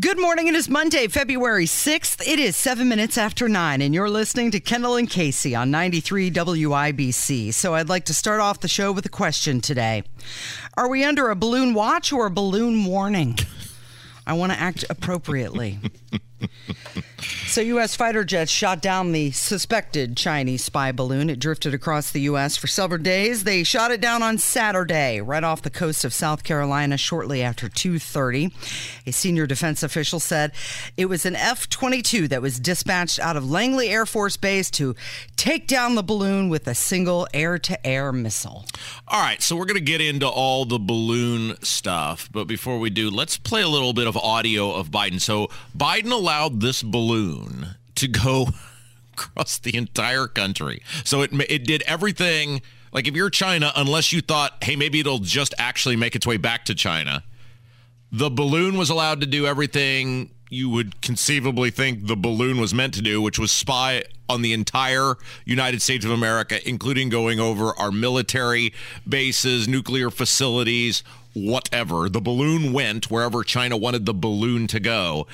Good morning. It is Monday, February 6th. It is seven minutes after nine, and you're listening to Kendall and Casey on 93 WIBC. So I'd like to start off the show with a question today Are we under a balloon watch or a balloon warning? I want to act appropriately. So, U.S. fighter jets shot down the suspected Chinese spy balloon. It drifted across the U.S. for several days. They shot it down on Saturday, right off the coast of South Carolina, shortly after 2:30. A senior defense official said it was an F-22 that was dispatched out of Langley Air Force Base to take down the balloon with a single air-to-air missile. All right, so we're going to get into all the balloon stuff, but before we do, let's play a little bit of audio of Biden. So Biden allowed this balloon to go across the entire country. So it it did everything like if you're China unless you thought, "Hey, maybe it'll just actually make its way back to China." The balloon was allowed to do everything you would conceivably think the balloon was meant to do, which was spy on the entire United States of America, including going over our military bases, nuclear facilities, whatever. The balloon went wherever China wanted the balloon to go.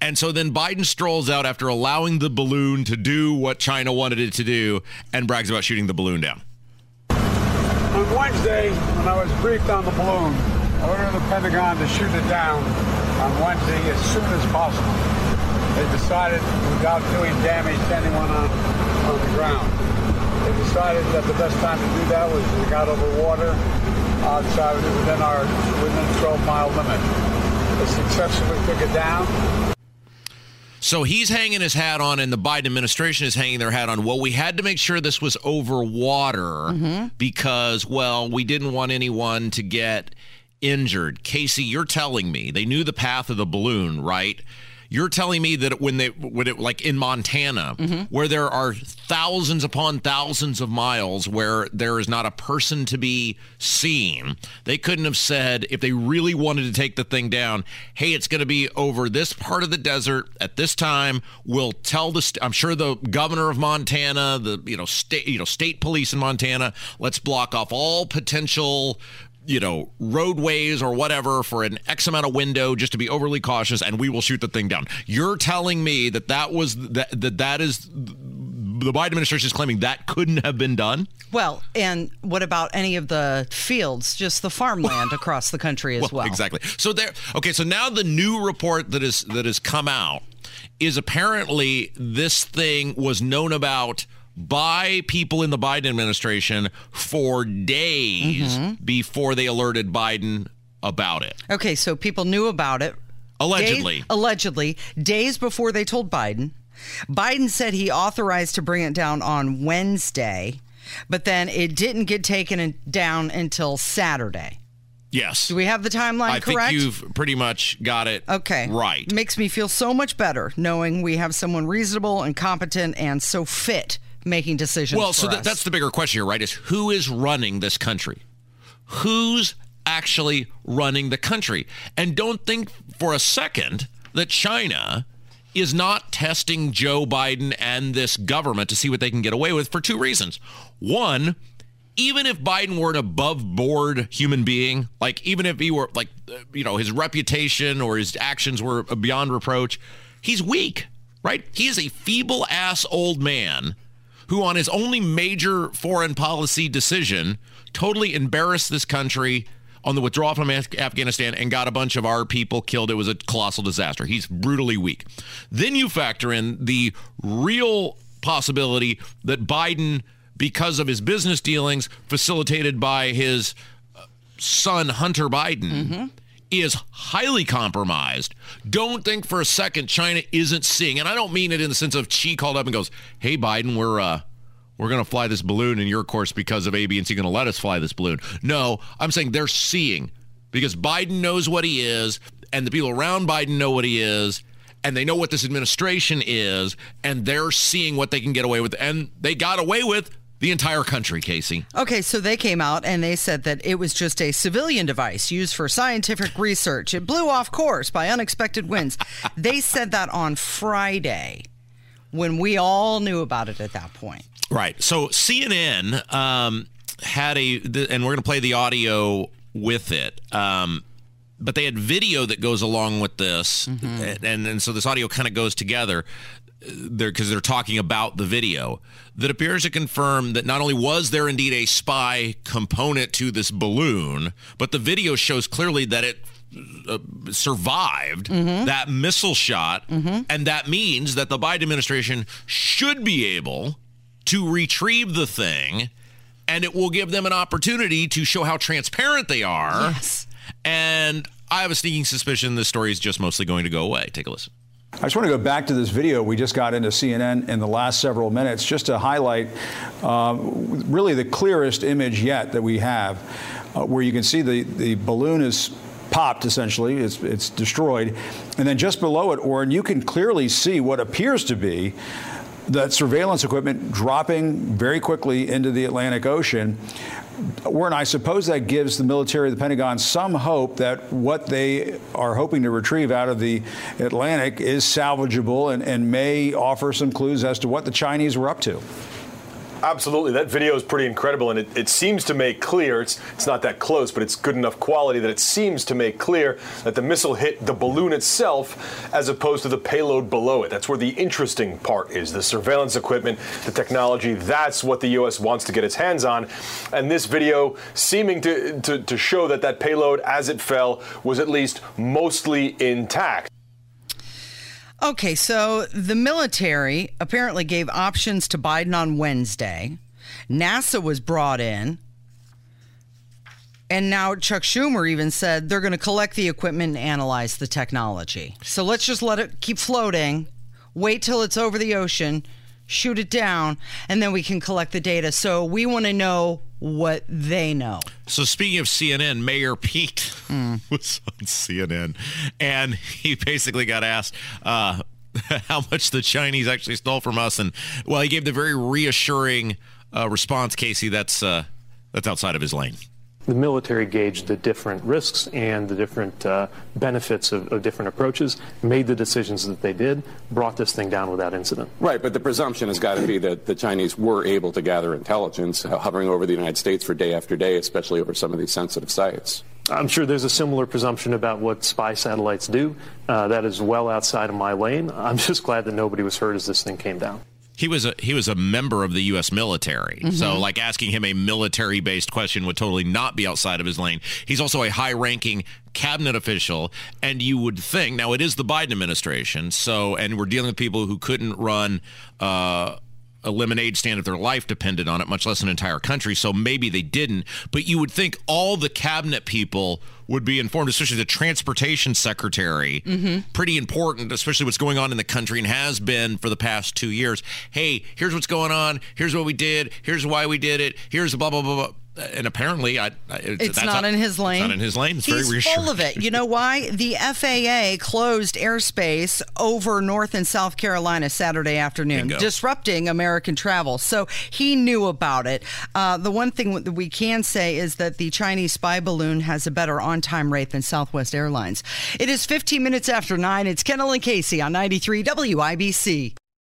And so then Biden strolls out after allowing the balloon to do what China wanted it to do and brags about shooting the balloon down. On Wednesday, when I was briefed on the balloon, I ordered the Pentagon to shoot it down on Wednesday as soon as possible. They decided, without doing damage to anyone on, on the ground, they decided that the best time to do that was when we got over water outside within our within 12 mile limit. They successfully took it down. So he's hanging his hat on, and the Biden administration is hanging their hat on. Well, we had to make sure this was over water mm-hmm. because, well, we didn't want anyone to get injured. Casey, you're telling me they knew the path of the balloon, right? You're telling me that when they, when it, like in Montana, mm-hmm. where there are thousands upon thousands of miles where there is not a person to be seen, they couldn't have said, if they really wanted to take the thing down, hey, it's going to be over this part of the desert at this time. We'll tell the, st- I'm sure the governor of Montana, the, you know, state, you know, state police in Montana, let's block off all potential you know, roadways or whatever for an X amount of window just to be overly cautious and we will shoot the thing down. You're telling me that that was that that, that is the Biden administration is claiming that couldn't have been done? Well, and what about any of the fields, just the farmland across the country as well? Exactly. So there okay, so now the new report that is that has come out is apparently this thing was known about by people in the Biden administration for days Mm-hmm. before they alerted Biden about it. Okay, so people knew about it. Allegedly. Days, allegedly, days before they told Biden. Biden said he authorized to bring it down on Wednesday, but then it didn't get taken down until Saturday. Yes. Do we have the timeline I correct? think you've pretty much got it Okay. right. Makes me feel so much better knowing we have someone reasonable and competent and so fit making decisions. Well, so us. that's the bigger question here, right? Is who is running this country? Who's actually running the country? And don't think for a second that China is not testing Joe Biden and this government to see what they can get away with for two reasons. One, even if Biden were an above board human being, like even if he were like, uh, you know, his reputation or his actions were beyond reproach, he's weak, right? He is a feeble ass old man who, on his only major foreign policy decision, totally embarrassed this country on the withdrawal from Af- Afghanistan and got a bunch of our people killed. It was a colossal disaster. He's brutally weak. Then you factor in the real possibility that Biden, because of his business dealings facilitated by his uh, son, Hunter Biden, is highly compromised. Don't think for a second China isn't seeing, and I don't mean it in the sense of Xi called up and goes, "Hey Biden, we're uh we're going to fly this balloon and you're of course because of A, B, and C going to let us fly this balloon." No, I'm saying they're seeing because Biden knows what he is and the people around Biden know what he is, and they know what this administration is, and they're seeing what they can get away with, and they got away with the entire country, Casey. Okay, so they came out and they said that it was just a civilian device used for scientific research. It blew off course by unexpected winds. they said that on Friday when we all knew about it at that point. Right. So CNN um, had a, and we're going to play the audio with it. Um, but they had video that goes along with this, mm-hmm. and, and so this audio kind of goes together there because they're talking about the video that appears to confirm that not only was there indeed a spy component to this balloon, but the video shows clearly that it uh, survived mm-hmm. that missile shot, mm-hmm. and that means that the Biden administration should be able to retrieve the thing, and it will give them an opportunity to show how transparent they are. Yes. And I have a sneaking suspicion this story is just mostly going to go away. Take a listen. I just want to go back to this video we just got into CNN in the last several minutes, just to highlight uh, really the clearest image yet that we have, uh, where you can see the, the balloon is popped essentially, it's, it's destroyed. And then just below it, Oren, you can clearly see what appears to be that surveillance equipment dropping very quickly into the Atlantic Ocean. Warren, I suppose that gives the military, the Pentagon, some hope that what they are hoping to retrieve out of the Atlantic is salvageable and, and may offer some clues as to what the Chinese were up to. Absolutely. That video is pretty incredible, and it, it, seems to make clear it's, it's not that close, but it's good enough quality that it seems to make clear that the missile hit the balloon itself as opposed to the payload below it. That's where the interesting part is the surveillance equipment, the technology. That's what the U.S. wants to get its hands on. And this video seeming to, to, to show that that payload, as it fell, was at least mostly intact. Okay, so the military apparently gave options to Biden on Wednesday. NASA was brought in. And now Chuck Schumer even said they're going to collect the equipment and analyze the technology. So let's just let it keep floating, wait till it's over the ocean, shoot it down, and then we can collect the data. So we want to know what they know. So speaking of CNN, Mayor Pete mm. was on CNN, and he basically got asked. Uh, how much the Chinese actually stole from us, and well, he gave the very reassuring uh, response, Casey. That's uh, that's outside of his lane the military gauged the different risks and the different uh, benefits of, of, different approaches, made the decisions that they did, brought this thing down without incident. Right, but the presumption has got to be that the Chinese were able to gather intelligence uh, hovering over the United States for day after day, especially over some of these sensitive sites. I'm sure there's a similar presumption about what spy satellites do. Uh, that is well outside of my lane. I'm just glad that nobody was hurt as this thing came down he was a he was a member of the U.S. military. Mm-hmm. So, like asking him a military based question would totally not be outside of his lane. He's also a high ranking cabinet official, and you would think now it is the Biden administration. So, and we're dealing with people who couldn't run. Uh, a lemonade stand if their life depended on it, much less an entire country. So maybe they didn't. But you would think all the cabinet people would be informed, especially the transportation secretary. Mm-hmm. Pretty important, especially what's going on in the country and has been for the past two years. Hey, here's what's going on. Here's what we did. Here's why we did it. Here's blah, blah, blah, blah and apparently, I, it's, not, in his lane. not in his lane. It's He's full of it. You know why? The FAA closed airspace over North and South Carolina Saturday afternoon, Bingo. disrupting American travel. So he knew about it. Uh, the one thing that we can say is that the Chinese spy balloon has a better on-time rate than Southwest Airlines. It is 15 minutes after nine. It's Kendall and Casey on 93 WIBC.